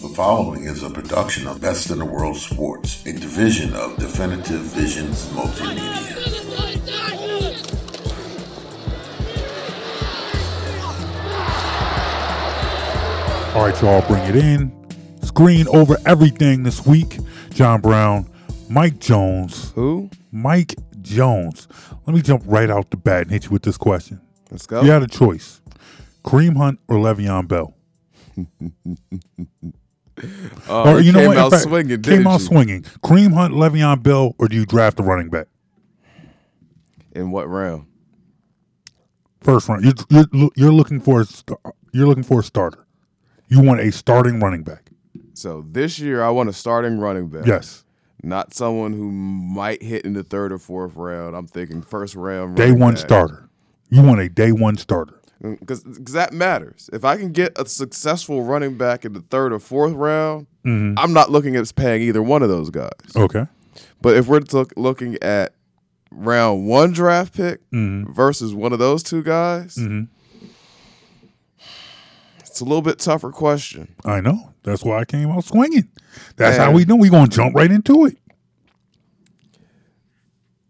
The following is a production of Best in the World Sports, a division of Definitive Visions Multimedia. All right, y'all, bring it in. Screen over everything this week. John Brown, Mike Jones. Who? Mike Jones. Let me jump right out the bat and hit you with this question. Let's go. You had a choice Kareem Hunt or Le'Veon Bell. Uh, oh, or you know came what? Fact, swinging. Came out you? swinging. Kareem Hunt, Le'Veon Bell, or do you draft a running back? In what round? First round. You're, you're, you're looking for a star, you're looking for a starter. You want a starting running back. So this year, I want a starting running back. Yes. Not someone who might hit in the third or fourth round. I'm thinking first round. Day one starter. You want a day one starter. Because that matters. If I can get a successful running back in the third or fourth round, Mm-hmm. I'm not looking at paying either one of those guys. Okay. But if we're look, looking at round one draft pick Mm-hmm. versus one of those two guys, Mhm. it's a little bit tougher question. I know. That's why I came out swinging. That's how we know we're going to jump right into it.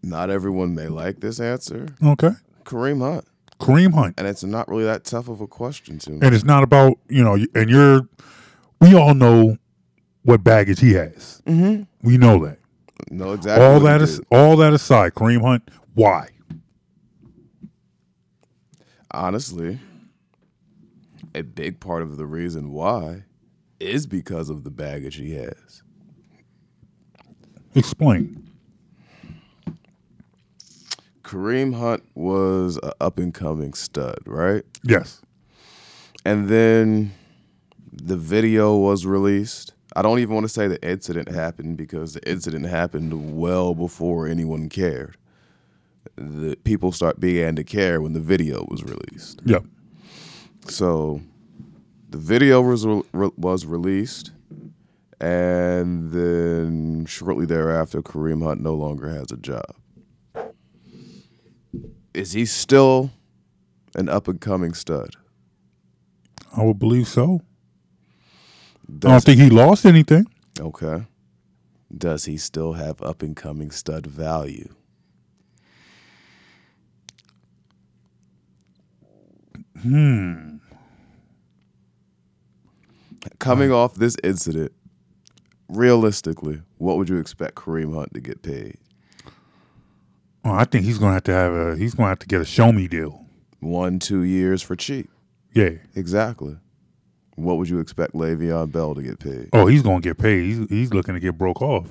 Not everyone may like this answer. Okay. Kareem Hunt. Kareem Hunt. And it's not really that tough of a question to me. And it's not about, you know, and you're, we all know what baggage he has. Mm-hmm. We know that. No, exactly. all that is, all that aside, Kareem Hunt, why? honestly, a big part of the reason why is because of the baggage he has. Explain. Kareem Hunt was an up and coming stud, right? Yes. And then the video was released. I don't even want to say the incident happened because the incident happened well before anyone cared. The people start began to care when the video was released. Yep. So the video was re- was released, and then shortly thereafter, Kareem Hunt no longer has a job. Is he still an up and coming stud? I would believe so. I don't Does, think he lost anything. okay. Does he still have up and coming stud value? Hmm. Coming off this incident, realistically, what would you expect Kareem Hunt to get paid? Well, I think he's going to have to have a, he's going to have to get a show me deal. One, two years for cheap. Yeah. Exactly. What would you expect Le'Veon Bell to get paid? Oh, he's going to get paid. He's, he's looking to get broke off.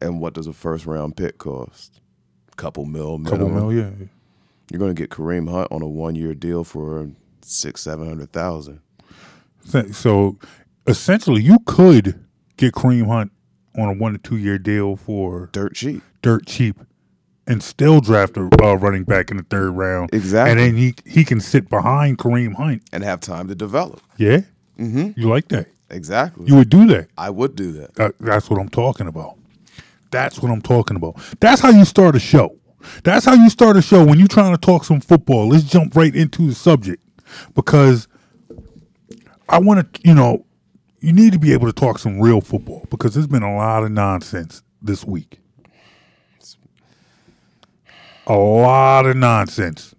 And what does a first round pick cost? Couple mil Couple minimum. mil, yeah. You're going to get Kareem Hunt on a one year deal for six, seven hundred thousand. So, so essentially, you could get Kareem Hunt on a one to two year deal for Dirt cheap. dirt cheap, and still draft a uh, running back in the third round. Exactly. And then he he can sit behind Kareem Hunt. And have time to develop. Yeah, Mm-hmm. you like that? Exactly. You would do that. I would do that. That- that's what I'm talking about. That's what I'm talking about. That's how you start a show. That's how you start a show when you're trying to talk some football. Let's jump right into the subject because I want to, you know, you need to be able to talk some real football because there's been a lot of nonsense this week. A lot of nonsense.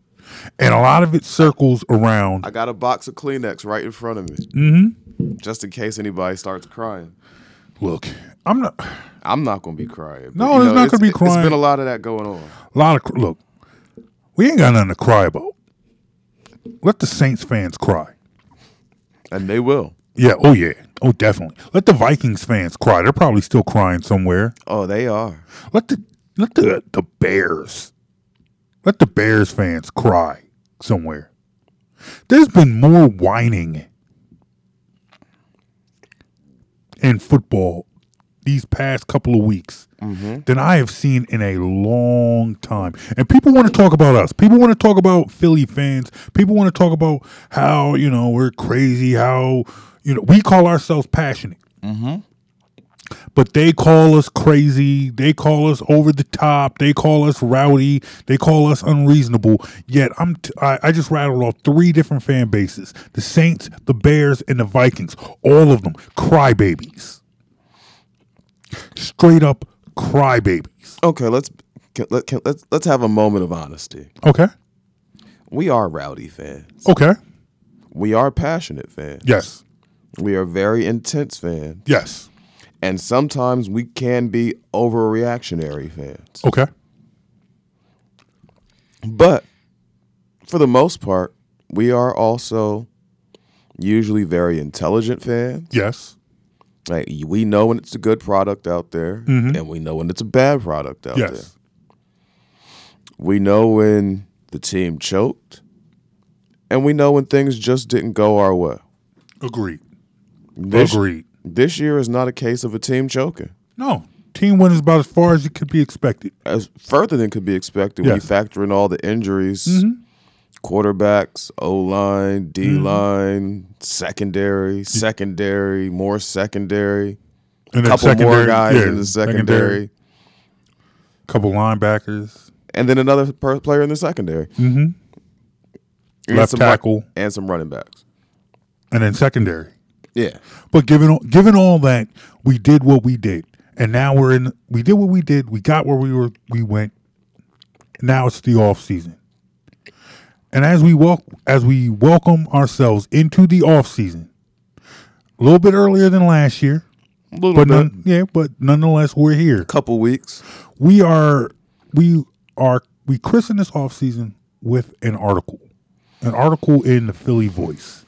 And a lot of it circles around. I got a box of Kleenex right in front of me. Mm-hmm. Just in case anybody starts crying. Look, I'm not. I'm not going to be crying. No, you there's not it's- gonna be It's crying. been a lot of that going on. A lot of look. We ain't got nothing to cry about. Let the Saints fans cry. And they will. Yeah. Oh yeah. Oh definitely. Let the Vikings fans cry. They're probably still crying somewhere. Oh, they are. Let the let the the Bears. Let the Bears fans cry somewhere. There's been more whining in football these past couple of weeks mm-hmm. than I have seen in a long time. And people want to talk about us. People want to talk about Philly fans. People want to talk about how, you know, we're crazy, how, you know, we call ourselves passionate. Mm-hmm. But they call us crazy. They call us over the top. They call us rowdy. They call us unreasonable. Yet I'm t- I, I just rattled off three different fan bases: the Saints, the Bears, and the Vikings. All of them crybabies. Straight up crybabies. Okay, let's can, let, can, let's let's have a moment of honesty. Okay. We are rowdy fans. Okay. We are passionate fans. Yes. We are very intense fans. Yes. And sometimes we can be overreactionary fans. Okay. But for the most part, we are also usually very intelligent fans. Yes. Like we know when it's a good product out there, mm-hmm. and we know when it's a bad product out there. Yes. We know when the team choked, and we know when things just didn't go our way. Agreed. This, Agreed. This year is not a case of a team choking. No. Team win is about as far as it could be expected. As further than could be expected when you factor in all the injuries, quarterbacks, O line, D line, secondary, secondary, more secondary, And then couple more guys yeah, in the secondary, a Couple linebackers. and then another per- player in the secondary. Mm-hmm. Left tackle. and some running backs. And then secondary. Yeah. But given all- given all that, we did what we did, and now we're in. We did what we did. We got where we were. We went. Now it's the off season, and as we walk, as we welcome ourselves into the off season, a little bit earlier than last year, A little but bit. none, yeah, but nonetheless, we're here. A couple weeks. We are we are we christen this off season with an article, an article in the Philly Voice.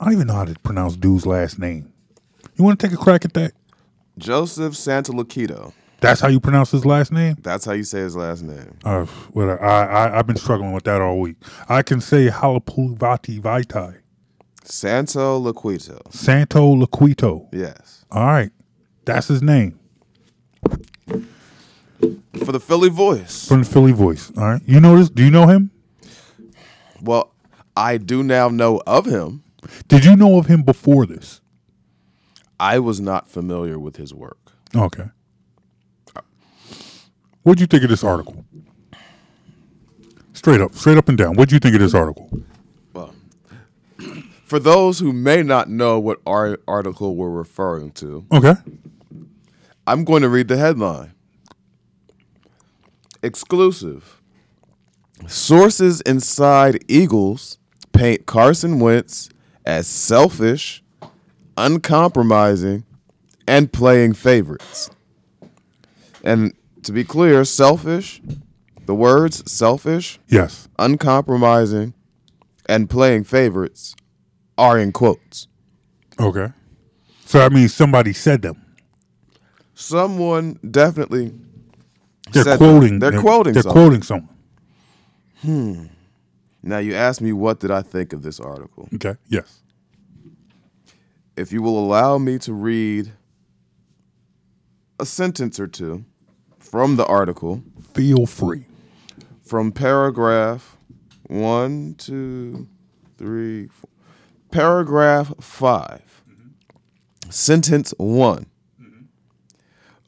I don't even know how to pronounce dude's last name. You want to take a crack at that? Joseph Santoliquito. That's how you pronounce his last name. That's how you say his last name. Uh, well, I, I I've been struggling with that all week. I can say Halapulvati Vitae, Santoliquito. Santo Laquito. Yes. All right, that's his name For the Philly voice. from the Philly Voice. All right, you know this? Do you know him? Well, I do now know of him. Did you know of him before this? I was not familiar with his work. Okay. What'd you think of this article? Straight up, straight up and down. What'd you think of this article? Well, for those who may not know what our article we're referring to, Okay. I'm going to read the headline. Exclusive. Sources inside Eagles paint Carson Wentz as selfish, uncompromising, and playing favorites. And to be clear, selfish, the words selfish, Yes. uncompromising, and playing favorites are in quotes. Okay. So that means somebody said them. Someone definitely They're said quoting. They're, quoting. They're someone. quoting someone. Hmm. Now you asked me what did I think of this article. Okay. Yes. If you will allow me to read a sentence or two from the article, Feel free. from paragraph one, two, three, four. Paragraph 5 Sentence one.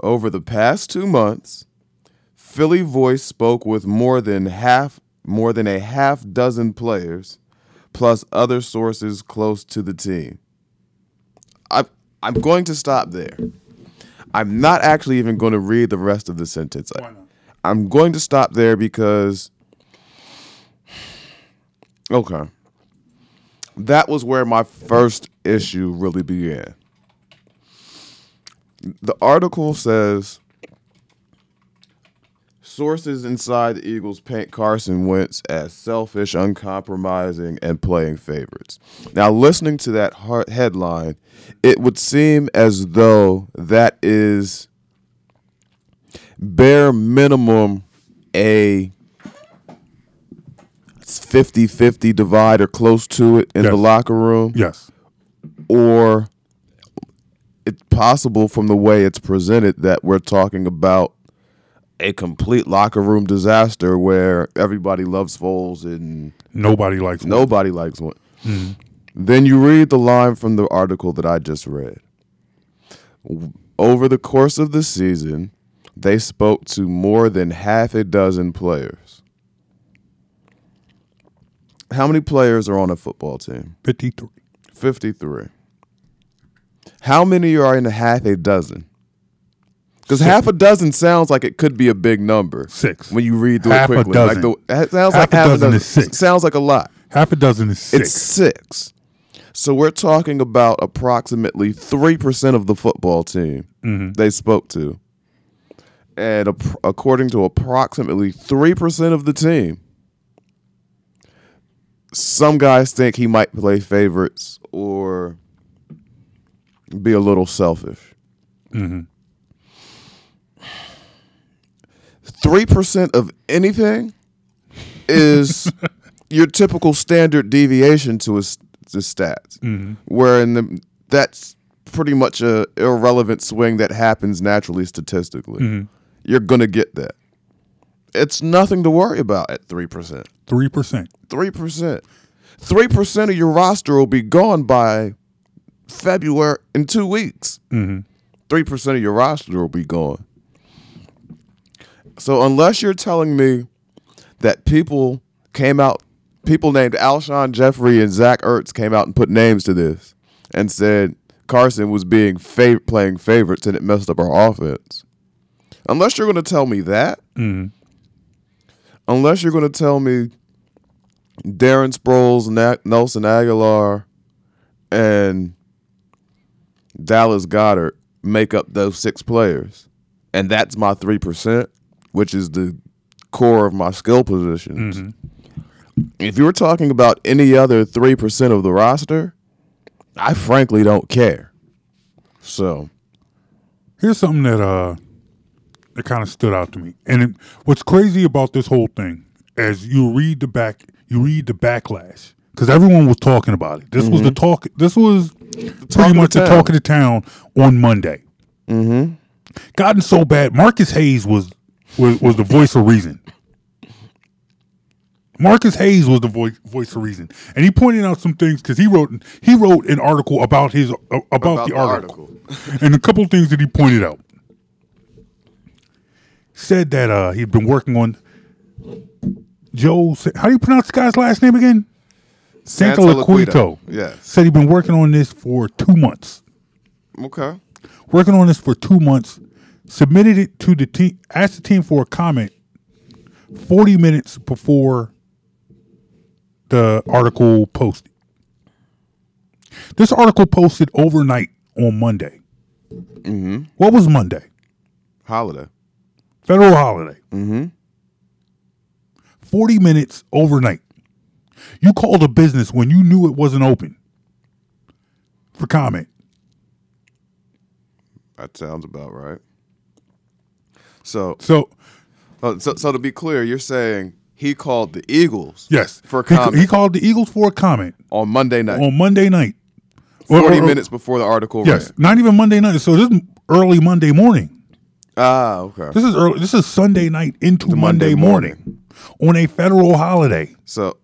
Over the past two months, Philly Voice spoke with more than half, more than a half dozen players, plus other sources close to the team. I'm going to stop there. I'm not actually even going to read the rest of the sentence. Why not? I'm going to stop there because okay. That was where my first issue really began. The article says sources inside the Eagles paint Carson Wentz as selfish, uncompromising, and playing favorites. Now, listening to that headline, it would seem as though that is bare minimum a 50-50 divide or close to it in the locker room Yes. or it's possible from the way it's presented that we're talking about a complete locker room disaster where everybody loves Foles and Nobody likes. nobody likes one. Mm-hmm. Then you read the line from the article that I just read. Over the course of the season, they spoke to more than half a dozen players. How many players are on a football team? 53. 53. How many are in a half a dozen? Because half a dozen sounds like it could be a big number. Six. When you read through Half it quickly. Like the, it sounds Half like a half dozen a dozen. is six. Sounds like a lot. Half a dozen is six. It's six. So we're talking about approximately 3% of the football team Mm-hmm. they spoke to. And ap- according to approximately 3% of the team, some guys think he might play favorites or be a little selfish. Mm-hmm. 3% of anything is your typical standard deviation to his to stats. Mm-hmm. Where in the that's pretty much a irrelevant swing that happens naturally statistically. Mm-hmm. You're gonna get that. It's nothing to worry about at three percent. 3%. Three percent. Three percent of your roster will be gone by February in two weeks. Mm-hmm. Three percent of your roster will be gone. So unless you're telling me that people came out, people named Alshon Jeffery and Zach Ertz came out and put names to this and said Carson was being fav- playing favorites and it messed up our offense. Unless you're going to tell me that, Mm-hmm. unless you're going to tell me Darren Sproles, Na- Nelson Agholor, and Dallas Goedert make up those six players, and that's my three percent, which is the core of my skill positions. If you were talking about any other three percent of the roster, I frankly don't care. So Here's something that uh that kind of stood out to me. And it, what's crazy about this whole thing, as you read the back, you read the backlash because everyone was talking about it. This was the talk. This was talk pretty much the the talk of the town on Monday. Mm-hmm. Gotten so bad. Marcus Hayes was was, was the voice of reason. Marcus Hayes was the voice voice of reason, and he pointed out some things because he wrote he wrote an article about his uh, about, the, article, and a couple of things that he pointed out. Said that uh, he'd been working on Joe. How do you pronounce the guy's last name again? Santoliquito. Yes. Said he'd been working on this for two months. Okay. Working on this for two months. Submitted it to the team. Asked the team for a comment. Forty minutes before the article posted. This article posted overnight on Monday. Mm-hmm. What was Monday? Holiday. Federal holiday. Mm-hmm. 40 minutes overnight. You called a business when you knew it wasn't open for comment. That sounds about right. So, So, uh, so, so to be clear, you're saying he called the Eagles yes, for a he, comment he called the Eagles for a comment on Monday night, on Monday night. 40 or- or- minutes before the article Yes, ran. not even Monday night. So this is early Monday morning. Ah, okay. This is early. This is Sunday night into Monday, Monday morning. on a federal holiday. So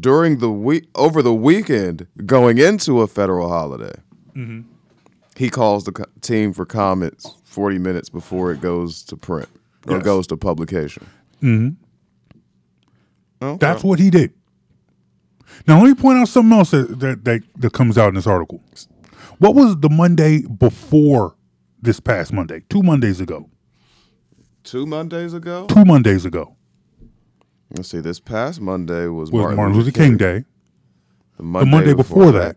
during the week, over the weekend, going into a federal holiday, Mm-hmm. he calls the co- team for comments 40 minutes before it goes to print or Yes. goes to publication. Mm-hmm. That's what he did. Now let me point out something else that, that that that comes out in this article. What was the Monday before this past Monday? Two Mondays ago. two Mondays ago. Two Mondays ago Let's see. This past Monday was, was Martin, Luther King, Day. The The Monday, Monday before that.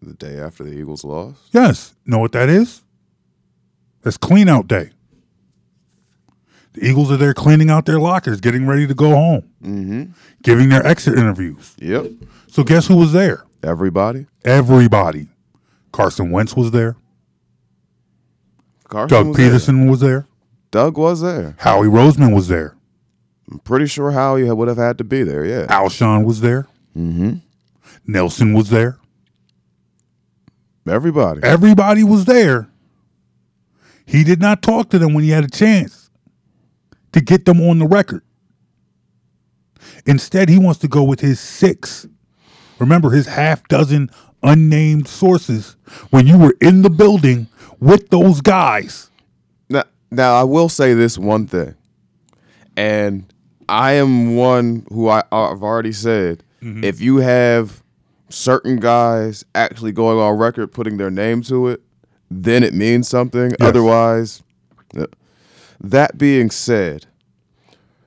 the day after the Eagles lost. Yes. Know what that is? That's clean out day. The Eagles are there cleaning out their lockers, getting ready to go home, mm-hmm. giving their exit interviews. Yep. So guess who was there? Everybody. Everybody. Carson Wentz was there. Carson Doug was there. Peterson was there. Doug was there. Howie Roseman was there. I'm pretty sure Howie would have had to be there. Yeah. Alshon was there. Mm-hmm. Nelson was there. Everybody. Everybody was there. He did not talk to them when he had a chance to get them on the record. Instead, he wants to go with his six. Remember his half dozen unnamed sources when you were in the building with those guys. Now, now I will say this one thing, and I am one who I, I've already said mm-hmm. if you have certain guys actually going on record putting their name to it, then it means something. Otherwise, uh, that being said,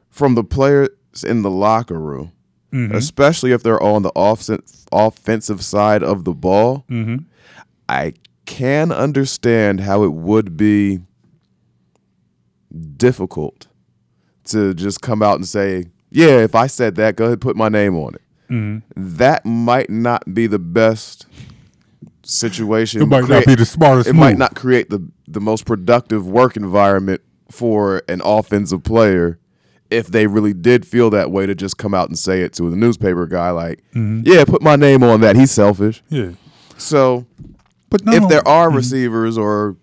from the players in the locker room, especially if they're on the offensive offensive side of the ball, I can understand how it would be difficult to just come out and say, "Yeah, if I said that, go ahead, put my name on it." That might not be the best situation. It might not be the smartest It move. might not create the the most productive work environment for an offensive player if they really did feel that way to just come out and say it to the newspaper guy like, Mm-hmm. "Yeah, put my name on that. He's selfish." Yeah. So But no, if there are mm-hmm. receivers or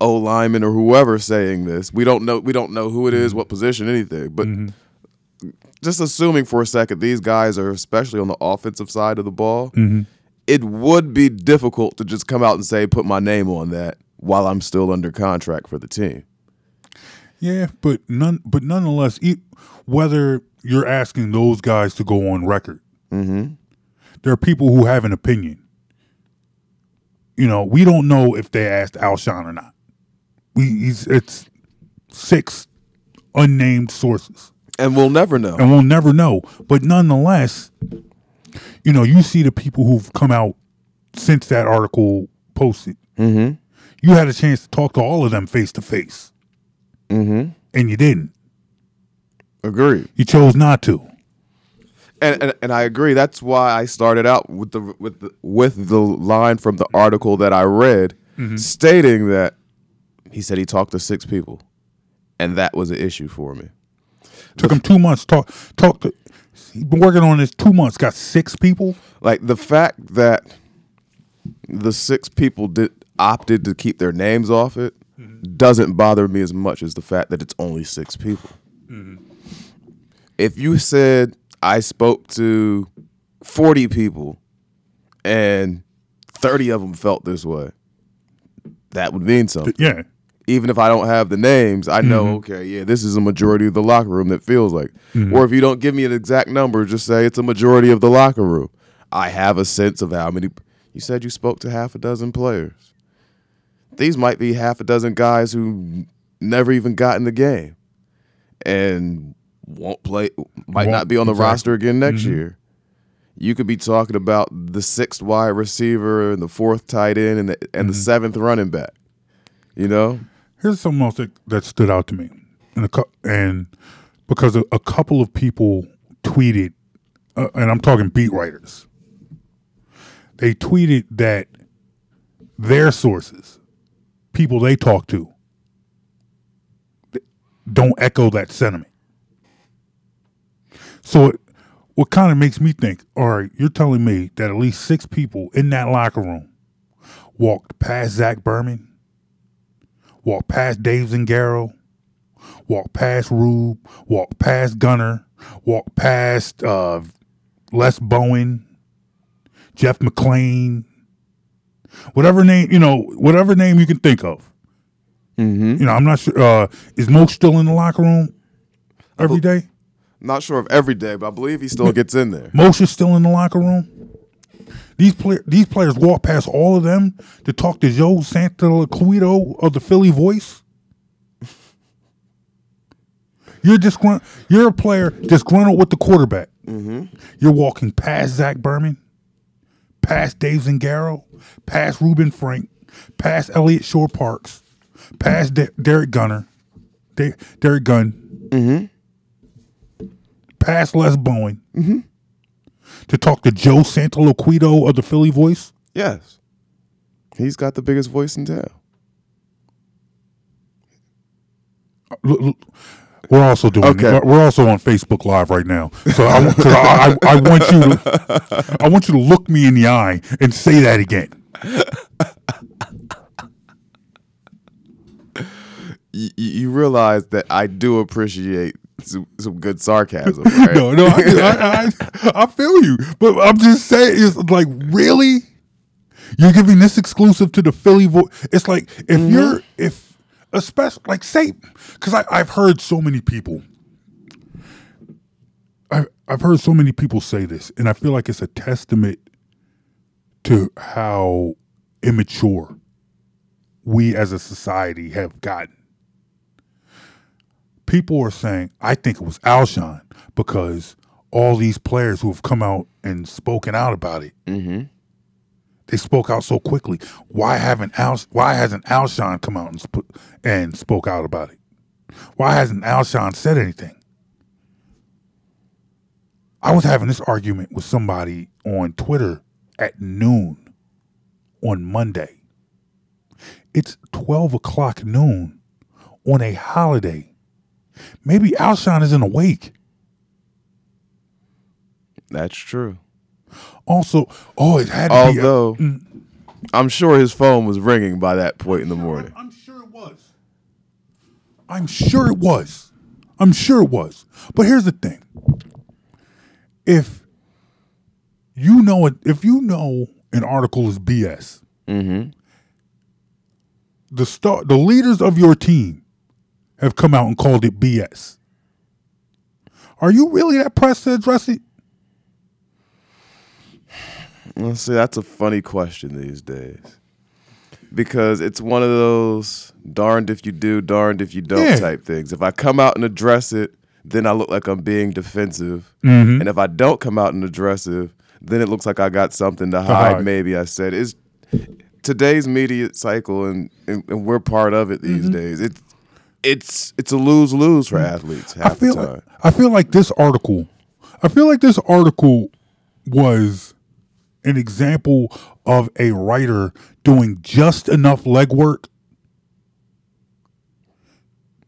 O linemen or whoever saying this, we don't know. We don't know who it is, mm-hmm. what position, anything. But mm-hmm. just assuming for a second, these guys are especially on the offensive side of the ball. It would be difficult to just come out and say, "Put my name on that," while I'm still under contract for the team. Yeah, but none. But nonetheless, e- whether you're asking those guys to go on record, mm-hmm. there are people who have an opinion. You know, we don't know if they asked Alshon or not. We he's, it's six unnamed sources, And we'll never know. and we'll never know. But nonetheless, you know, you see the people who've come out since that article posted. Mm-hmm. You had a chance to talk to all of them face to face, Mm-hmm. and you didn't. Agreed. You chose not to. And, and and I agree. That's why I started out with the with the with the line from the article that I read, stating that he said he talked to six people, and that was an issue for me. Took him two months. Talk, talk to. He's been working on this two months. Got six people. Like the fact that the six people did opted to keep their names off it mm-hmm. doesn't bother me as much as the fact that it's only six people. Mm-hmm. If you said I spoke to 40 people and 30 of them felt this way, that would mean something. Yeah, Even if I don't have the names, I know, mm-hmm. okay, yeah, this is a majority of the locker room that feels like. Mm-hmm. Or if you don't give me an exact number, just say it's a majority of the locker room. I have a sense of how many. You said you spoke to half a dozen players. These might be half a dozen guys who never even got in the game and won't play, might Won't- not be on the exactly. roster again next mm-hmm. year. You could be talking about the sixth wide receiver and the fourth tight end and the, and the seventh running back. You know, here's something else that, that stood out to me, and a and because a, a couple of people tweeted, uh, and I'm talking beat writers. They tweeted that their sources, people they talk to, don't echo that sentiment. So it, what kind of makes me think, all right, you're telling me that at least six people in that locker room walked past Zach Berman, walked past Dave Zangaro, walk past Rube, walk past Gunner, walk past uh, Les Bowen, Jeff McLane, whatever name you know, whatever name you can think of. Mm-hmm. You know, I'm not sure. Uh, is Mo still in the locker room every day? not sure of every day, but I believe he still gets in there. Moshe's still in the locker room. These play- these players walk past all of them to talk to Joe Santoliquito of the Philly Voice. You're disgrunt- You're a player disgruntled with the quarterback. Mm-hmm. You're walking past Zach Berman, past Dave Zangaro, past Reuben Frank, past Eliot Shorr-Parks, past De- Derek Gunner, De- Derrick Gunn, mm-hmm. past Les Bowen mm-hmm. To talk to Joe Santoliquito of the Philly Voice? Yes, he's got the biggest voice in town. We're also doing. Okay. We're also on Facebook Live right now. So I, want- I, I, I want you to, I want you to look me in the eye and say that again. You, you realize that I do appreciate some, some good sarcasm, right? No, no, I, I, I, I feel you, but I'm just saying, it's like really. You're giving this exclusive to the Philly voice. It's like if mm-hmm. you're if especially like say because I've heard so many people. I I've heard so many people say this, and I feel like it's a testament to how immature we as a society have gotten. People are saying, I think it was Alshon because all these players who have come out and spoken out about it, mm-hmm. they spoke out so quickly. Why haven't Al, Why hasn't Alshon come out and sp- and spoke out about it? Why hasn't Alshon said anything? I was having this argument with somebody on Twitter at noon on Monday. It's 12 o'clock noon on a holiday. Maybe Alshon isn't awake. That's true. Also, oh, it had to be. Although, mm. I'm sure his phone was ringing by that point in the morning. I'm sure it was. I'm sure it was. I'm sure it was. But here's the thing. If you know it, if you know an article is BS, mm-hmm. the star, the leaders of your team have come out and called it BS. Are you really that pressed to address it? Well, see, that's a funny question these days. Because it's one of those darned if you do, darned if you don't Yeah. type things. If I come out and address it, then I look like I'm being defensive. Mm-hmm. And if I don't come out and address it, then it looks like I got something to hide. hide. Maybe I said it's today's media cycle, and, and, and we're part of it these mm-hmm. days. It's it's it's a lose lose for athletes I half feel the time. like, I feel like this article I feel like this article was an example of a writer doing just enough legwork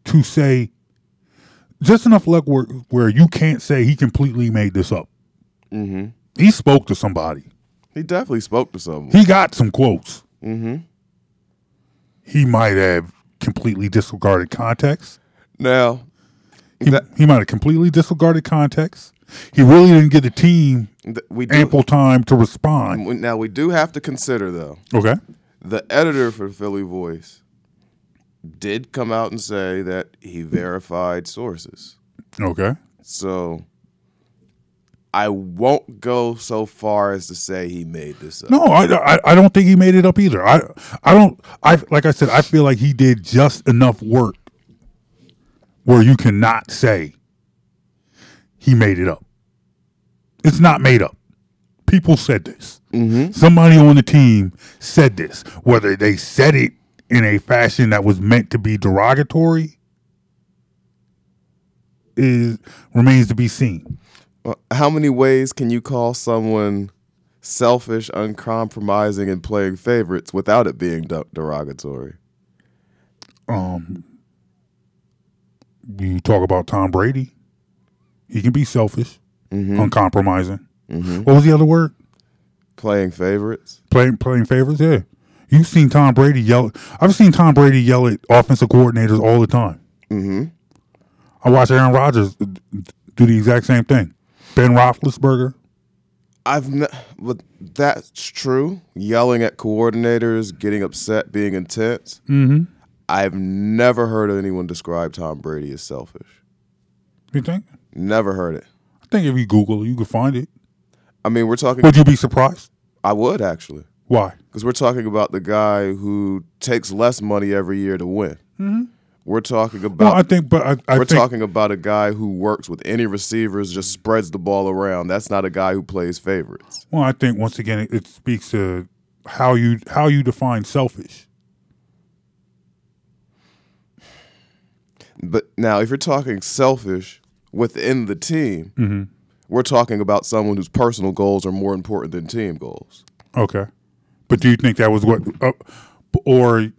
to say just enough legwork where you can't say he completely made this up. Mm-hmm. He spoke to somebody. He definitely spoke to someone. He got some quotes. Mm-hmm. He might have completely disregarded context. Now, He, That- he might have completely disregarded context. He really didn't get the team do, ample time to respond. now we do have to consider though. Okay. the editor for Philly Voice did come out and say that he verified sources. Okay. So I won't go so far as to say he made this up. No, I, I, I don't think he made it up either. I I don't I like I said I feel like he did just enough work where you cannot say he made it up. It's not made up. People said this. Mm-hmm. Somebody on the team said this. Whether they said it in a fashion that was meant to be derogatory is remains to be seen. Well, How many ways can you call someone selfish, uncompromising, and playing favorites without it being de- derogatory? you talk about Tom Brady, he can be selfish, Mm-hmm. uncompromising. What was the other word? Playing favorites? Playing playing favorites. Yeah, you've seen Tom Brady yell. I've seen Tom Brady yell at offensive coordinators all the time. Mm-hmm. I watch Aaron Rodgers do the exact same thing. Ben Roethlisberger. I've but that's true. Yelling at coordinators, getting upset, being intense. Mm-hmm. I've never heard anyone describe Tom Brady as selfish. You think? Never heard it. I think if you Google it, you could find it. I mean, we're talking. Would you be surprised? I would actually, Why? because we're talking about the guy who takes less money every year to win. Mm-hmm. We're talking about. I think, but I, I we're think talking about a guy who works with any receivers, just spreads the ball around. That's not a guy who plays favorites. Well, I think once again it, it speaks to how you how you define selfish. But now, if you're talking selfish within the team, Mm-hmm. we're talking about someone whose personal goals are more important than team goals. Okay, but do you think that was what, uh, or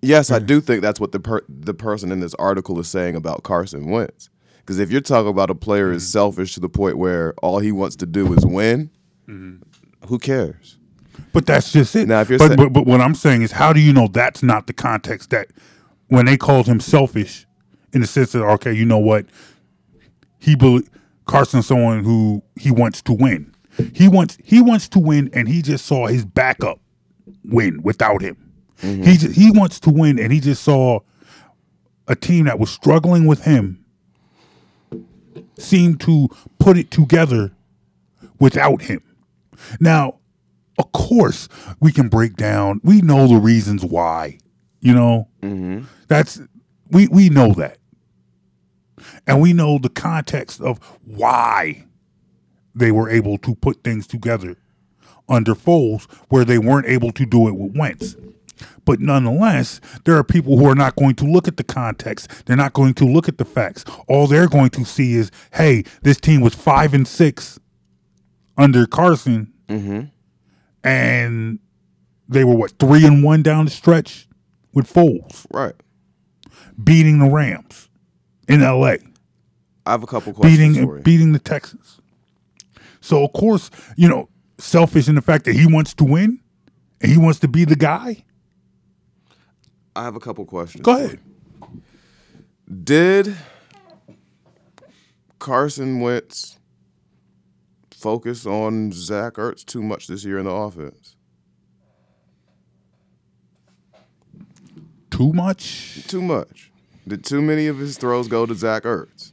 Yes, I do think that's what the per- the person in this article is saying about Carson Wentz. Because if you're talking about a player is mm-hmm. selfish to the point where all he wants to do is win, mm-hmm. who cares? But that's just it. Now, if you're but, sa- but but what I'm saying is, how do you know that's not the context that when they called him selfish, in the sense that okay, you know what, he bel Carson's someone who he wants to win. He wants he wants to win, and he just saw his backup win without him. Mm-hmm. He ju- he wants to win, and he just saw a team that was struggling with him seem to put it together without him. Now, of course, we can break down. We know the reasons why. You know, mm-hmm. that's we we know that, and we know the context of why they were able to put things together under Foles, where they weren't able to do it with Wentz. But nonetheless, there are people who are not going to look at the context. They're not going to look at the facts. All they're going to see is, hey, this team was five and six under Carson, mm-hmm. and they were what three and one down the stretch with Foles Right. beating the Rams in L.A. I have a couple questions beating beating the Texans. So of course, you know, selfish in the fact that he wants to win and he wants to be the guy. I have a couple questions. Go ahead. Did Carson Wentz focus on Zach Ertz too much this year in the offense? Too much. Too much. Did too many of his throws go to Zach Ertz?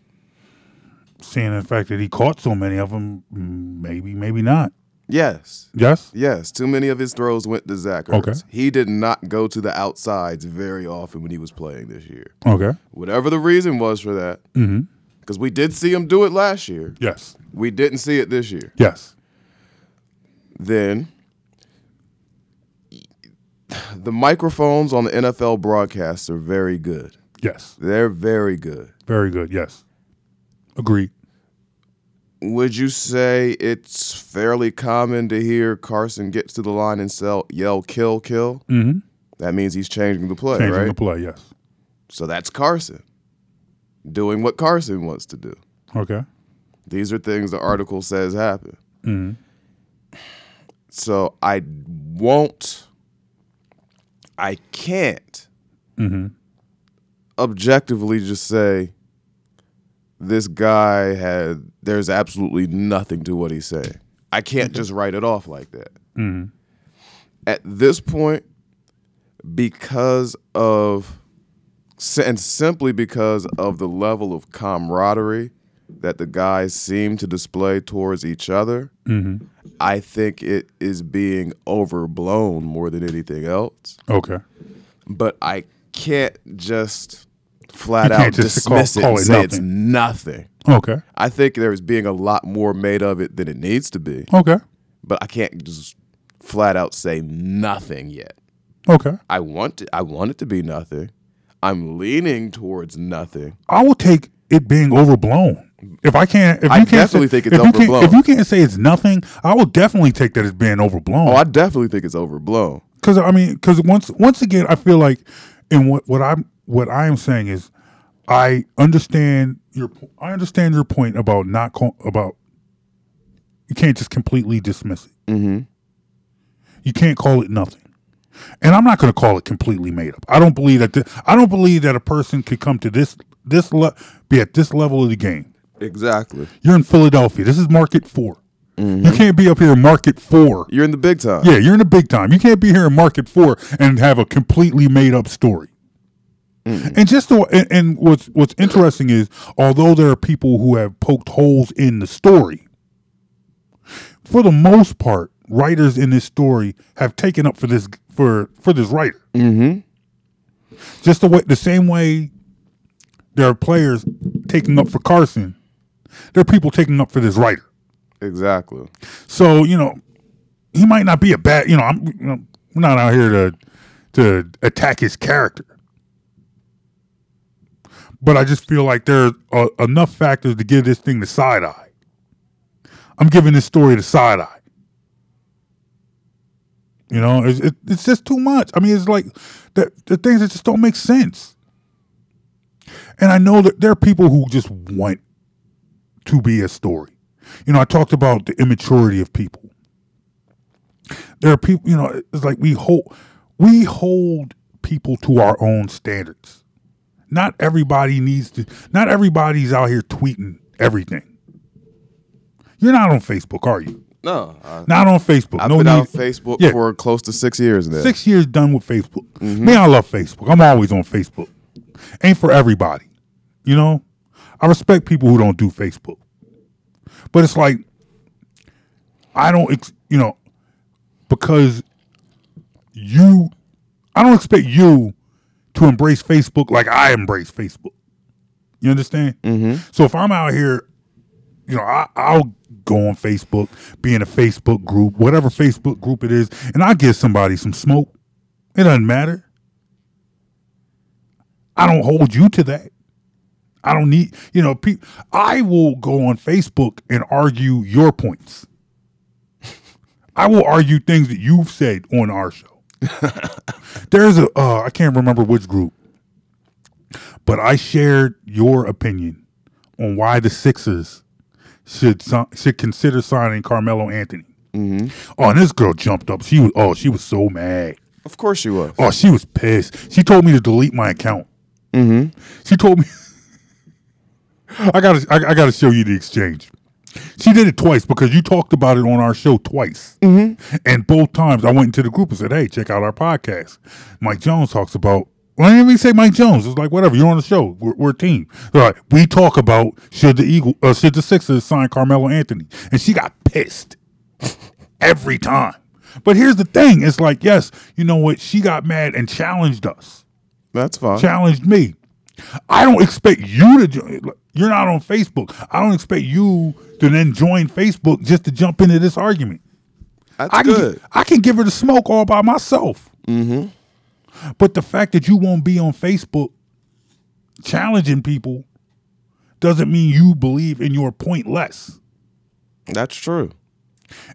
Seeing the fact that he caught so many of them, mm, maybe, maybe not. Yes. Yes. Yes, too many of his throws went to Zach Ertz. Okay. He did not go to the outsides very often when he was playing this year. Okay. Whatever the reason was for that, mm-hmm. because we did see him do it last year, Yes. we didn't see it this year. Yes. Then the microphones on the NFL broadcasts are very good. Yes. They're very good. Very good. Yes. Agreed. Would you say it's fairly common to hear Carson get to the line and sell, yell "kill, kill"? Mm-hmm. That means he's changing the play, Changing right? Changing the play. Yes. So that's Carson doing what Carson wants to do. Okay. These are things the article says happen. Mm-hmm. So I won't, I can't Mm-hmm. objectively just say this guy had, there's absolutely nothing to what he's saying. I can't just write it off like that. Mm-hmm. At this point, because of, and simply because of the level of camaraderie that the guys seem to display towards each other, Mm-hmm. I think it is being overblown more than anything else. Okay. But I can't just flat out dismiss call- it call and it say it's nothing. Okay. I think there's being a lot more made of it than it needs to be. Okay. But I can't just flat out say nothing yet. Okay. I want it, I want it to be nothing. I'm leaning towards nothing. I will take it being overblown. If I can't, if I you can't definitely say, think it's if you overblown. if you can't say it's nothing, I will definitely take that as being overblown. Oh, I definitely think it's overblown. because I mean, because once once again, I feel like, and what what I'm what I am saying is, I understand your I understand your point about not call, about you can't just completely dismiss it. Mm-hmm. You can't call it nothing. And I'm not going to call it completely made up. I don't believe that. The, I don't believe that a person could come to this this le- be at this level of the game. Exactly. You're in Philadelphia. This is market 4 You can't be up here in market four. You're in the big time. Yeah, you're in the big time. You can't be here in market four and have a completely made up story. And just the, and, and what's what's interesting is although there are people who have poked holes in the story, for the most part, writers in this story have taken up for this for for this writer. Mm-hmm. Just the way the same way there are players taking up for Carson, there are people taking up for this writer. Exactly. So you know, he might not be a bad. You know, I'm you know, not out here to to attack his character, but I just feel like there are uh, enough factors to give this thing the side eye. I'm giving this story the side eye. You know, it's, it, it's just too much. I mean, it's like the the things that just don't make sense. And I know that there are people who just want to be a story. You know, I talked about the immaturity of people. There are people, you know, it's like we hold we hold people to our own standards. Not everybody needs to not everybody's out here tweeting everything. You're not on Facebook, are you? No, I, Not on Facebook. I've no been need. on Facebook Yeah. for close to six years now. Six years done with Facebook. Mm-hmm. Me, I love Facebook. I'm always on Facebook. Ain't for everybody. You know? I respect people who don't do Facebook. But it's like, I don't, ex- you know, because you, I don't expect you to embrace Facebook like I embrace Facebook. You understand? Mm-hmm. So if I'm out here, you know, I, I'll go on Facebook, be in a Facebook group, whatever Facebook group it is, and I give somebody some smoke. It doesn't matter. I don't hold you to that. I don't need, you know, pe- I will go on Facebook and argue your points. I will argue things that you've said on our show. There's a, uh, I can't remember which group, but I shared your opinion on why the Sixers should should consider signing Carmelo Anthony. Oh, and this girl jumped up. She was, oh, she was so mad. Of course she was. Oh, she was pissed. She told me to delete my account. Mm-hmm. She told me. I gotta, I, I gotta show you the exchange. She did it twice because you talked about it on our show twice, mm-hmm. and both times I went into the group and said, "Hey, check out our podcast." Mike Jones talks about. Well, I didn't even say Mike Jones. It's like whatever. You're on the show. We're, we're a team. They're like, we talk about should the Eagle, uh, should the Sixers sign Carmelo Anthony, and she got pissed every time. But here's the thing: it's like, yes, you know what? She got mad and challenged us, That's fine. challenged me. I don't expect you to. You're not on Facebook. I don't expect you to then join Facebook just to jump into this argument. That's I can, good. I can give her the smoke all by myself. Mm-hmm. But the fact that you won't be on Facebook challenging people doesn't mean you believe in your point less. That's true.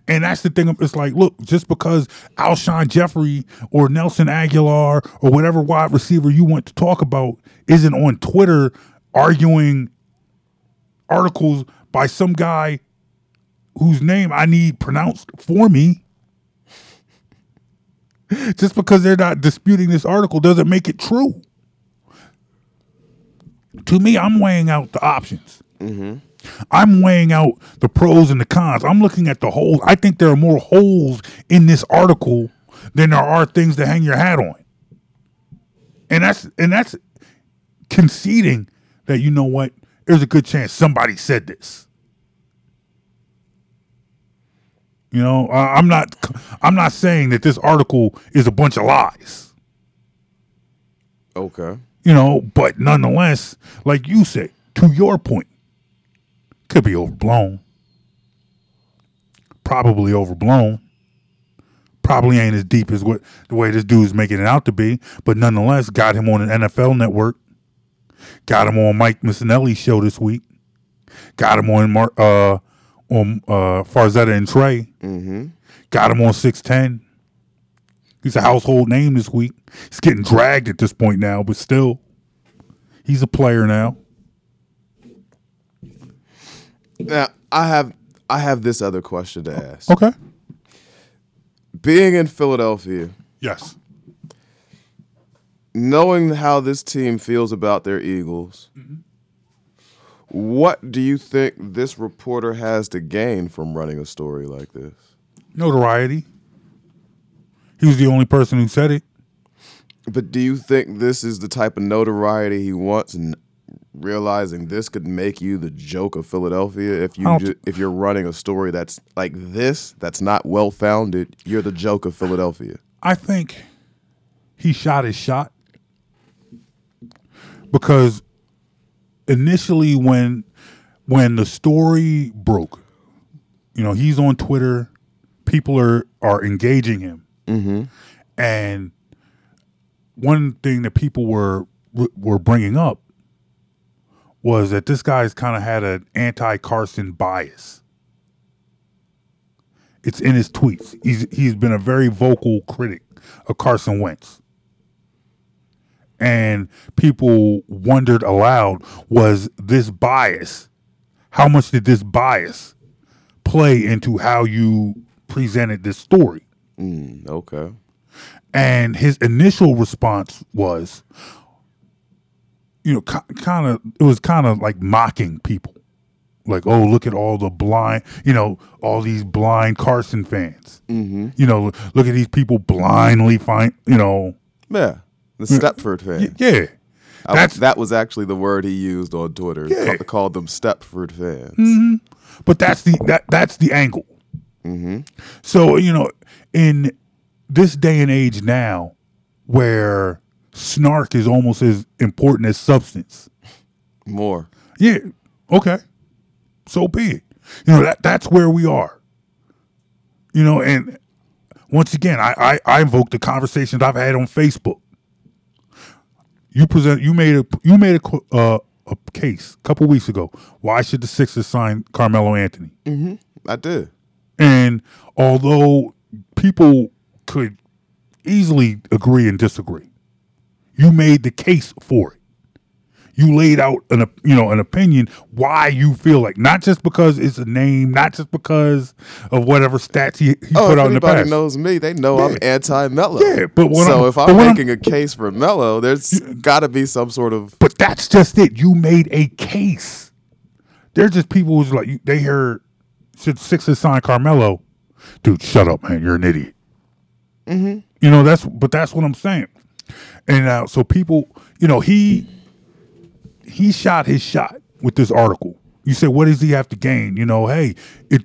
And that's the thing. It's like, look, just because Alshon Jeffery or Nelson Agholor or whatever wide receiver you want to talk about isn't on Twitter arguing articles by some guy whose name I need pronounced for me. Just because they're not disputing this article doesn't make it true. To me, I'm weighing out the options. Mm-hmm. I'm weighing out the pros and the cons. I'm looking at the holes. I think there are more holes in this article than there are things to hang your hat on. And that's and that's conceding that you know what, there's a good chance somebody said this. You know, I, I'm not I'm not saying that this article is a bunch of lies. Okay. You know, but nonetheless, like you said, to your point, could be overblown. Probably overblown. Probably ain't as deep as what the way this dude's making it out to be, but nonetheless, got him on an NFL network. Got him on Mike Missanelli's show this week. Got him on Mar- uh on uh Farzetta and Trey. Mm-hmm. Got him on six ten. He's a household name this week. He's getting dragged at this point now, but still, he's a player now. Now I have I have this other question to ask. Okay. Being in Philadelphia, Yes. Knowing how this team feels about their Eagles, what do you think this reporter has to gain from running a story like this? Notoriety. He was the only person who said it. But do you think this is the type of notoriety he wants, and realizing this could make you the joke of Philadelphia if you ju- if you're running a story that's like this, that's not well founded, you're the joke of Philadelphia. I think he shot his shot because initially when when the story broke, you know, he's on Twitter, people are are engaging him, mm-hmm. and one thing that people were were bringing up was that this guy's kind of had an anti Carson bias. It's in his tweets. He's he's been a very vocal critic of Carson Wentz. And people wondered aloud, was this bias? How much did this bias play into how you presented this story? Mm, okay. And his initial response was, you know, kind of, it was kind of like mocking people. like, oh, look at all the blind, you know, all these blind Carson fans. Mm-hmm. You know, look at these people blindly find, you know, Yeah, the Stepford fan. yeah. I- That's that was actually the word he used on Twitter. Yeah. Ca- called them Stepford fans. but that's the that that's the angle. Mm-hmm. So you know, in this day and age now, where snark is almost as important as substance. More. Yeah, okay, so be it. You know that that's where we are. You know, and once again, I I, I invoke the conversations I've had on Facebook. You present you made a you made a uh, a case a couple weeks ago. Why should the Sixers sign Carmelo Anthony? I did. And although people could easily agree and disagree, you made the case for it. You laid out an you know an opinion why you feel like not just because it's a name, not just because of whatever stats he, he Oh, put out in the anybody knows me, they know I'm anti-Mello. Yeah, but what so I'm- if I'm what I'm- making a case for Mello, there's got to be some sort of But that's just it. You made a case. There's just people who's like they hear should Sixers sign Carmelo, dude. Shut up, man. You're an idiot. Mm-hmm. You know that's but that's what I'm saying. And now so people, you know he he shot his shot with this article. You say what does he have to gain? You know, hey, it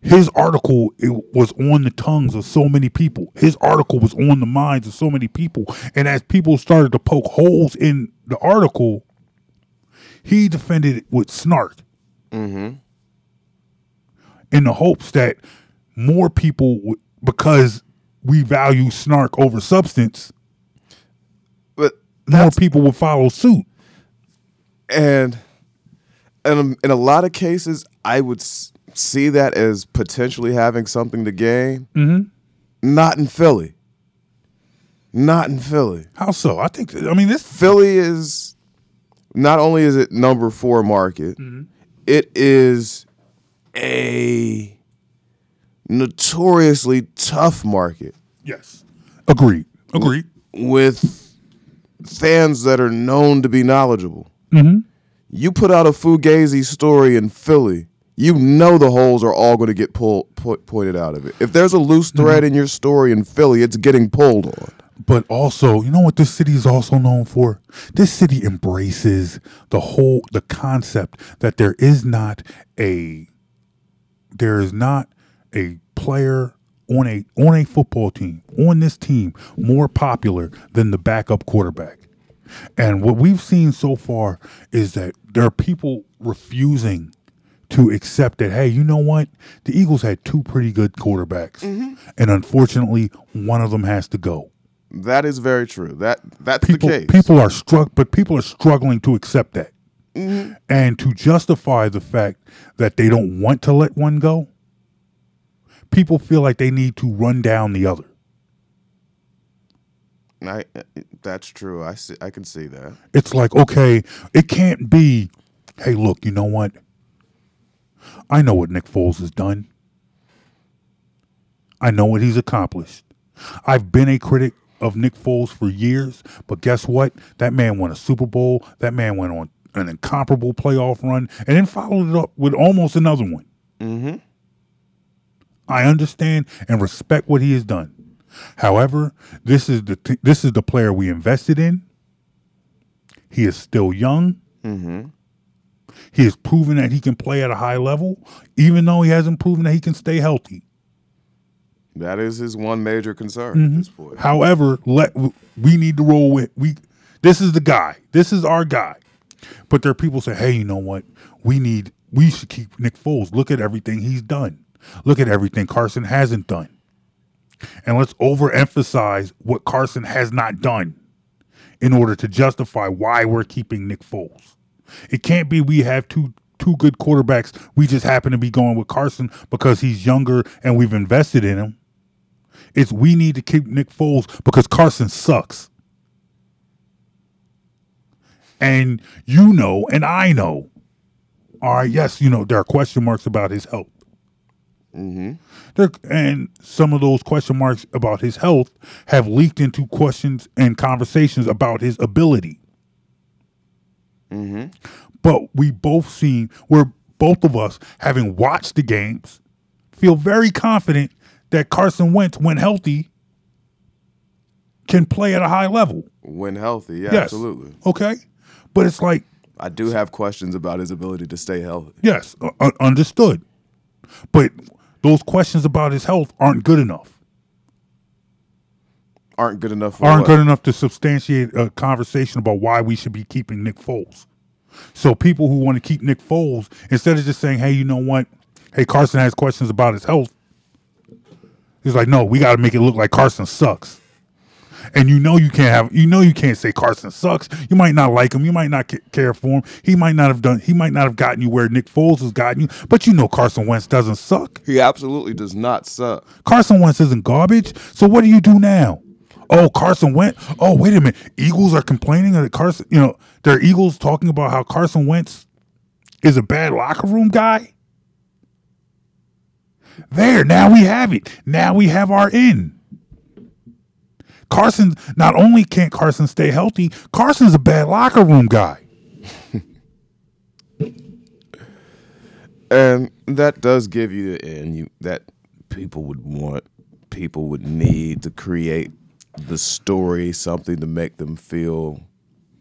his article it was on the tongues of so many people. His article was on the minds of so many people. And as people started to poke holes in the article, he defended it with snark. Mm-hmm. In the hopes that more people, would, because we value snark over substance, but more people will follow suit. And and in a lot of cases, I would s- see that as potentially having something to gain. Mm-hmm. Not in Philly. Not in Philly. How so? I think. I mean, this. Philly is not only is it number four market, it is a notoriously tough market Yes. Agreed. Agreed. with fans that are known to be knowledgeable. Mm-hmm. You put out a Fugazi story in Philly, you know the holes are all going to get pulled po- pointed out of it. If there's a loose mm-hmm. thread in your story in Philly, it's getting pulled on. But also, you know what this city is also known for? This city embraces the whole the concept that there is not a there is not a player on a on a football team, on this team more popular than the backup quarterback. And what we've seen so far is that there are people refusing to accept that, hey, you know what? The Eagles had two pretty good quarterbacks. Mm-hmm. And unfortunately, one of them has to go. That is very true. That that's People the case. people are struck but people are struggling to accept that. Mm-hmm. And to justify the fact that they don't want to let one go, people feel like they need to run down the other. I, that's true. I see. I can see that. It's like, okay, it can't be, hey, look, you know what? I know what Nick Foles has done. I know what he's accomplished. I've been a critic of Nick Foles for years, but guess what? That man won a Super Bowl. That man went on an incomparable playoff run and then followed it up with almost another one. Mm-hmm. I understand and respect what he has done. However, this is the this is the player we invested in. He is still young. Mm-hmm. He has proven that he can play at a high level, even though he hasn't proven that he can stay healthy. That is his one major concern at this point. However, let we need to roll with we. This is the guy. This is our guy. But there are people say, "Hey, you know what? We need. We should keep Nick Foles. Look at everything he's done. Look at everything Carson hasn't done, and let's overemphasize what Carson has not done in order to justify why we're keeping Nick Foles. It can't be we have two two good quarterbacks. We just happen to be going with Carson because he's younger and we've invested in him. It's we need to keep Nick Foles because Carson sucks. And you know, and I know. All right, yes, you know, there are question marks about his health. Mm-hmm. There, and some of those question marks about his health have leaked into questions and conversations about his ability. Mm-hmm. But we both seen we're both of us, having watched the games, feel very confident that Carson Wentz, when healthy, can play at a high level. When healthy, yeah, Yes. absolutely. Okay? But it's like, I do have questions about his ability to stay healthy. yes, u- u- understood. But those questions about his health aren't good enough. Aren't good enough aren't what? good enough to substantiate a conversation about why we should be keeping Nick Foles. So people who want to keep Nick Foles, instead of just saying, "Hey, you know what? Hey, Carson has questions about his health," he's like, "No, we got to make it look like Carson sucks." And you know you can't have, you know you can't say Carson sucks. You might not like him, you might not care for him. He might not have done, he might not have gotten you where Nick Foles has gotten you. But you know Carson Wentz doesn't suck. He absolutely does not suck. Carson Wentz isn't garbage. So what do you do now? Oh, Carson Wentz. Oh, wait a minute. Eagles are complaining that Carson. You know, there are Eagles talking about how Carson Wentz is a bad locker room guy. There, now we have it. Now we have our in. Carson. Not only can't Carson stay healthy, Carson's a bad locker room guy. And that does give you the end you that people would want, people would need to create the story, something to make them feel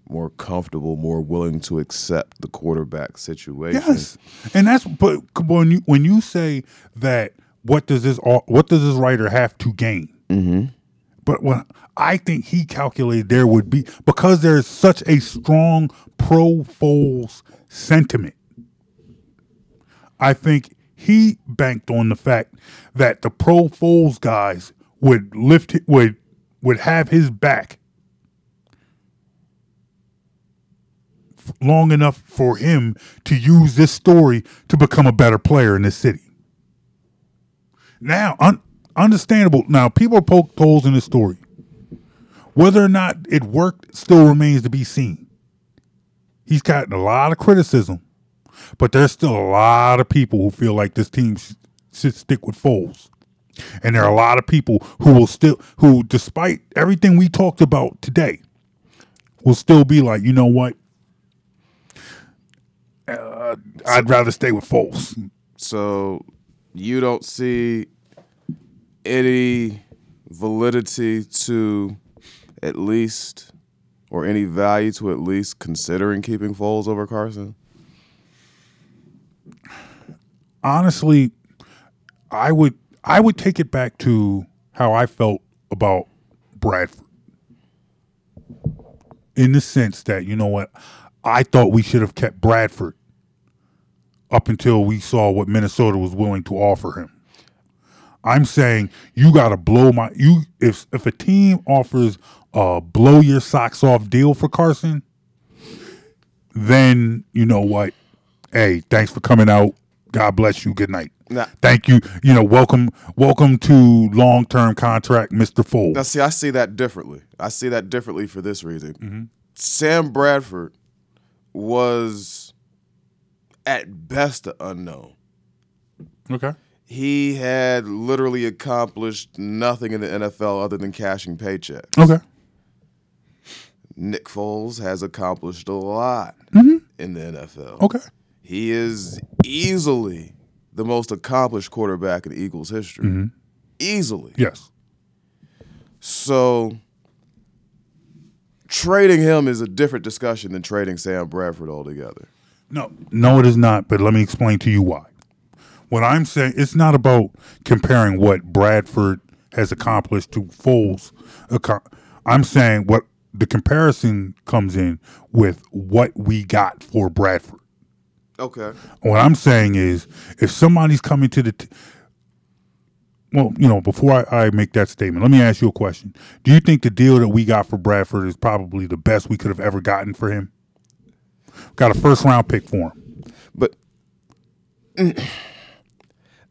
more comfortable, more willing to accept the quarterback situation. Yes, and that's but when you when you say that, what does this what does this writer have to gain? Mm-hmm. But what I think he calculated there would be because there is such a strong pro Foles sentiment. I think he banked on the fact that the pro Foles guys would lift would would have his back long enough for him to use this story to become a better player in this city. Now, un- understandable. Now, people poke holes in this story. Whether or not it worked still remains to be seen. He's gotten a lot of criticism, but there's still a lot of people who feel like this team should stick with Foles. And there are a lot of people who will still, who, despite everything we talked about today, will still be like, you know what? Uh, I'd rather stay with Foles. So you don't see any validity to at least or any value to at least considering keeping Foles over Carson? honestly, I would I would take it back to how I felt about Bradford. In the sense that, you know what, I thought we should have kept Bradford up until we saw what Minnesota was willing to offer him. I'm saying you got to blow my you if if a team offers a blow your socks off deal for Carson, then you know what? Hey, thanks for coming out. God bless you. Good night. Nah. Thank you. You know, welcome, welcome to long term contract, Mister Foles. Now, see, I see that differently. I see that differently for this reason. Mm-hmm. Sam Bradford was at best an unknown. Okay. He had literally accomplished nothing in the NFL other than cashing paychecks. Okay. Nick Foles has accomplished a lot mm-hmm. in the NFL. Okay. He is easily the most accomplished quarterback in Eagles history. Mm-hmm. Easily. Yes. So trading him is a different discussion than trading Sam Bradford altogether. No, no, it is not. But let me explain to you why. What I'm saying, it's not about comparing what Bradford has accomplished to Foles. I'm saying what the comparison comes in with what we got for Bradford. Okay. What I'm saying is, if somebody's coming to the, t- well, you know, before I, I make that statement, let me ask you a question. Do you think the deal that we got for Bradford is probably the best we could have ever gotten for him? Got a first round pick for him. But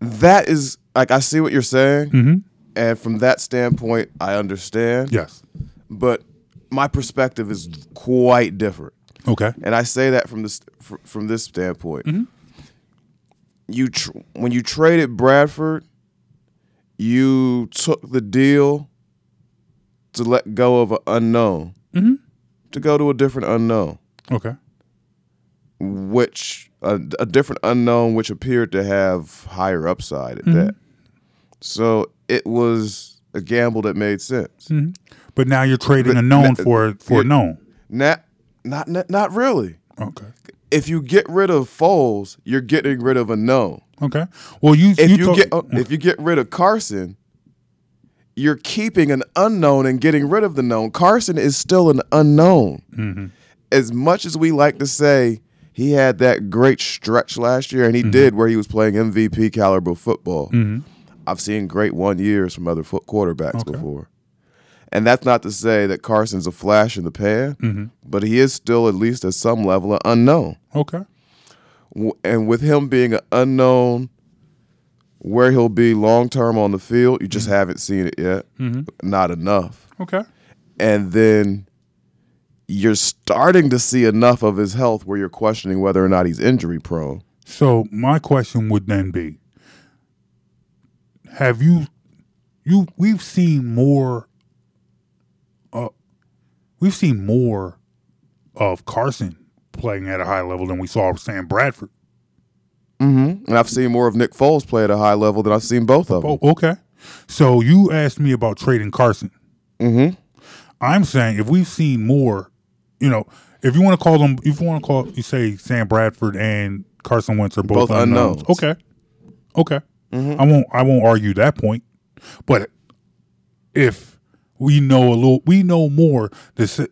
that is like I see what you're saying. Mm-hmm. And from that standpoint, I understand. Yes. But my perspective is quite different. Okay. And I say that from this fr- from this standpoint. Mm-hmm. You tr- when you traded Bradford, you took the deal to let go of an unknown mm-hmm. to go to a different unknown, Okay. which a, a different unknown, which appeared to have higher upside at mm-hmm. that. So it was a gamble that made sense. Mm-hmm. But now you're trading But a known na- for for a known. Not, not, not, not really. Okay. If you get rid of Foles, you're getting rid of a known. Okay. Well, you If you, talk- get uh, if you get rid of Carson, you're keeping an unknown and getting rid of the known. Carson is still an unknown. Mm-hmm. As much as we like to say he had that great stretch last year, and he mm-hmm. did where he was playing MVP caliber football. Mm-hmm. I've seen great one years from other foot quarterbacks Okay. before. And that's not to say that Carson's a flash in the pan, mm-hmm. but he is still at least at some level an unknown. okay. And with him being an unknown where he'll be long term on the field, you just haven't seen it yet. Not enough. Okay. And then you're starting to see enough of his health where you're questioning whether or not he's injury prone. So my question would then be: Have you, you? We've seen more. Uh, we've seen more of Carson playing at a high level than we saw of Sam Bradford. Mm-hmm. And I've seen more of Nick Foles play at a high level than I've seen both of them. Oh, okay. So you asked me about trading Carson. Mm-hmm. I'm saying if we've seen more, you know, if you want to call them, if you want to call, you say Sam Bradford and Carson Wentz are both, Both unknowns. unknowns. Okay, okay. Mm-hmm. I won't, I won't argue that point. But if we know a little, we know more to say,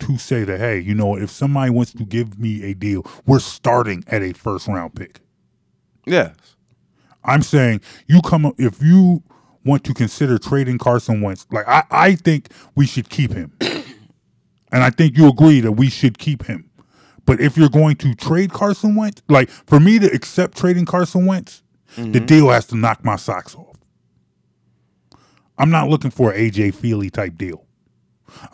to say that, hey, you know, if somebody wants to give me a deal, we're starting at a first round pick. Yes. I'm saying you come up if you want to consider trading Carson Wentz. Like I, I think we should keep him, and I think you agree that we should keep him. But if you're going to trade Carson Wentz, like for me to accept trading Carson Wentz, the mm-hmm. deal has to knock my socks off. I'm not looking for an AJ Feeley type deal.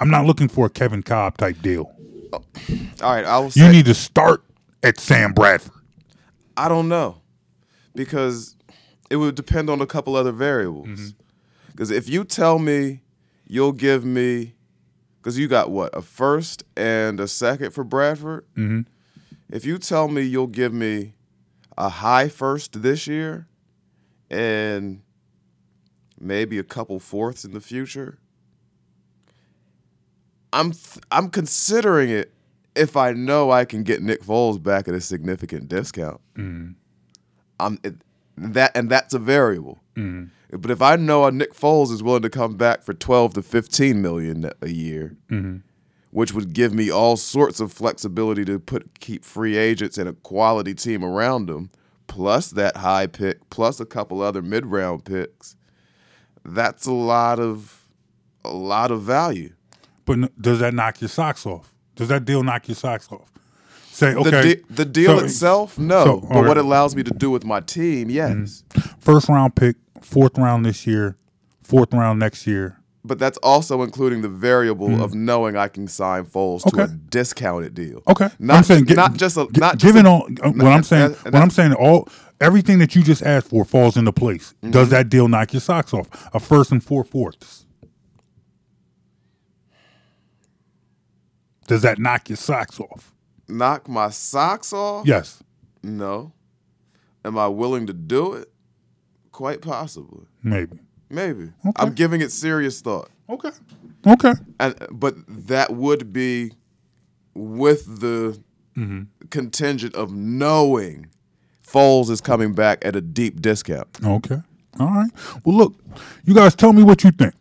I'm not looking for a Kevin Kolb type deal. Oh, all right. I will You need to start at Sam Bradford. I don't know because it would depend on a couple other variables. Mm-hmm. Because if you tell me you'll give me, because you got what a first and a second for Bradford. Mm-hmm. If you tell me you'll give me a high first this year and maybe a couple fourths in the future, I'm th- I'm considering it if I know I can get Nick Foles back at a significant discount. I'm it, that and that's a variable. But if I know a Nick Foles is willing to come back for 12 to 15 million a year, mm-hmm. which would give me all sorts of flexibility to put keep free agents and a quality team around them, plus that high pick, plus a couple other mid round picks, that's a lot of a lot of value. But does that knock your socks off? Does that deal knock your socks off? Say okay. The, de- the deal so- itself, no. so, but what it allows me to do with my team, yes. Mm-hmm. first round pick, fourth round this year, fourth round next year. But that's also including the variable of knowing I can sign Foles to a discounted deal. Okay, Not, I'm saying not just a not just given all uh, what I'm saying. what I'm saying, all everything that you just asked for falls into place. Mm-hmm. Does that deal knock your socks off? A first and four fourths. Does that knock your socks off? knock my socks off? Yes. No. Am I willing to do it? Quite possibly. Maybe. Maybe. Okay. I'm giving it serious thought. Okay. Okay. And but that would be with the mm-hmm. contingent of knowing Foles is coming back at a deep discount. Okay. All right. Well, look, you guys tell me what you think.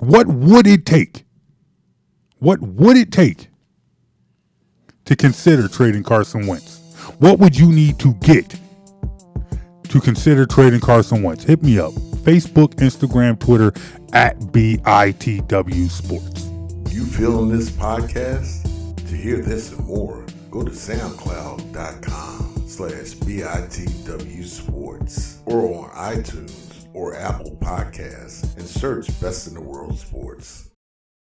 What would it take? What would it take to consider trading Carson Wentz? What would you need to get to consider trading Carson Wentz? Hit me up. Facebook, Instagram, Twitter at BITW Sports. You feeling this podcast? To hear this and more, go to soundcloud.com slash BITW Sports or on iTunes or Apple Podcasts and search Best in the World Sports.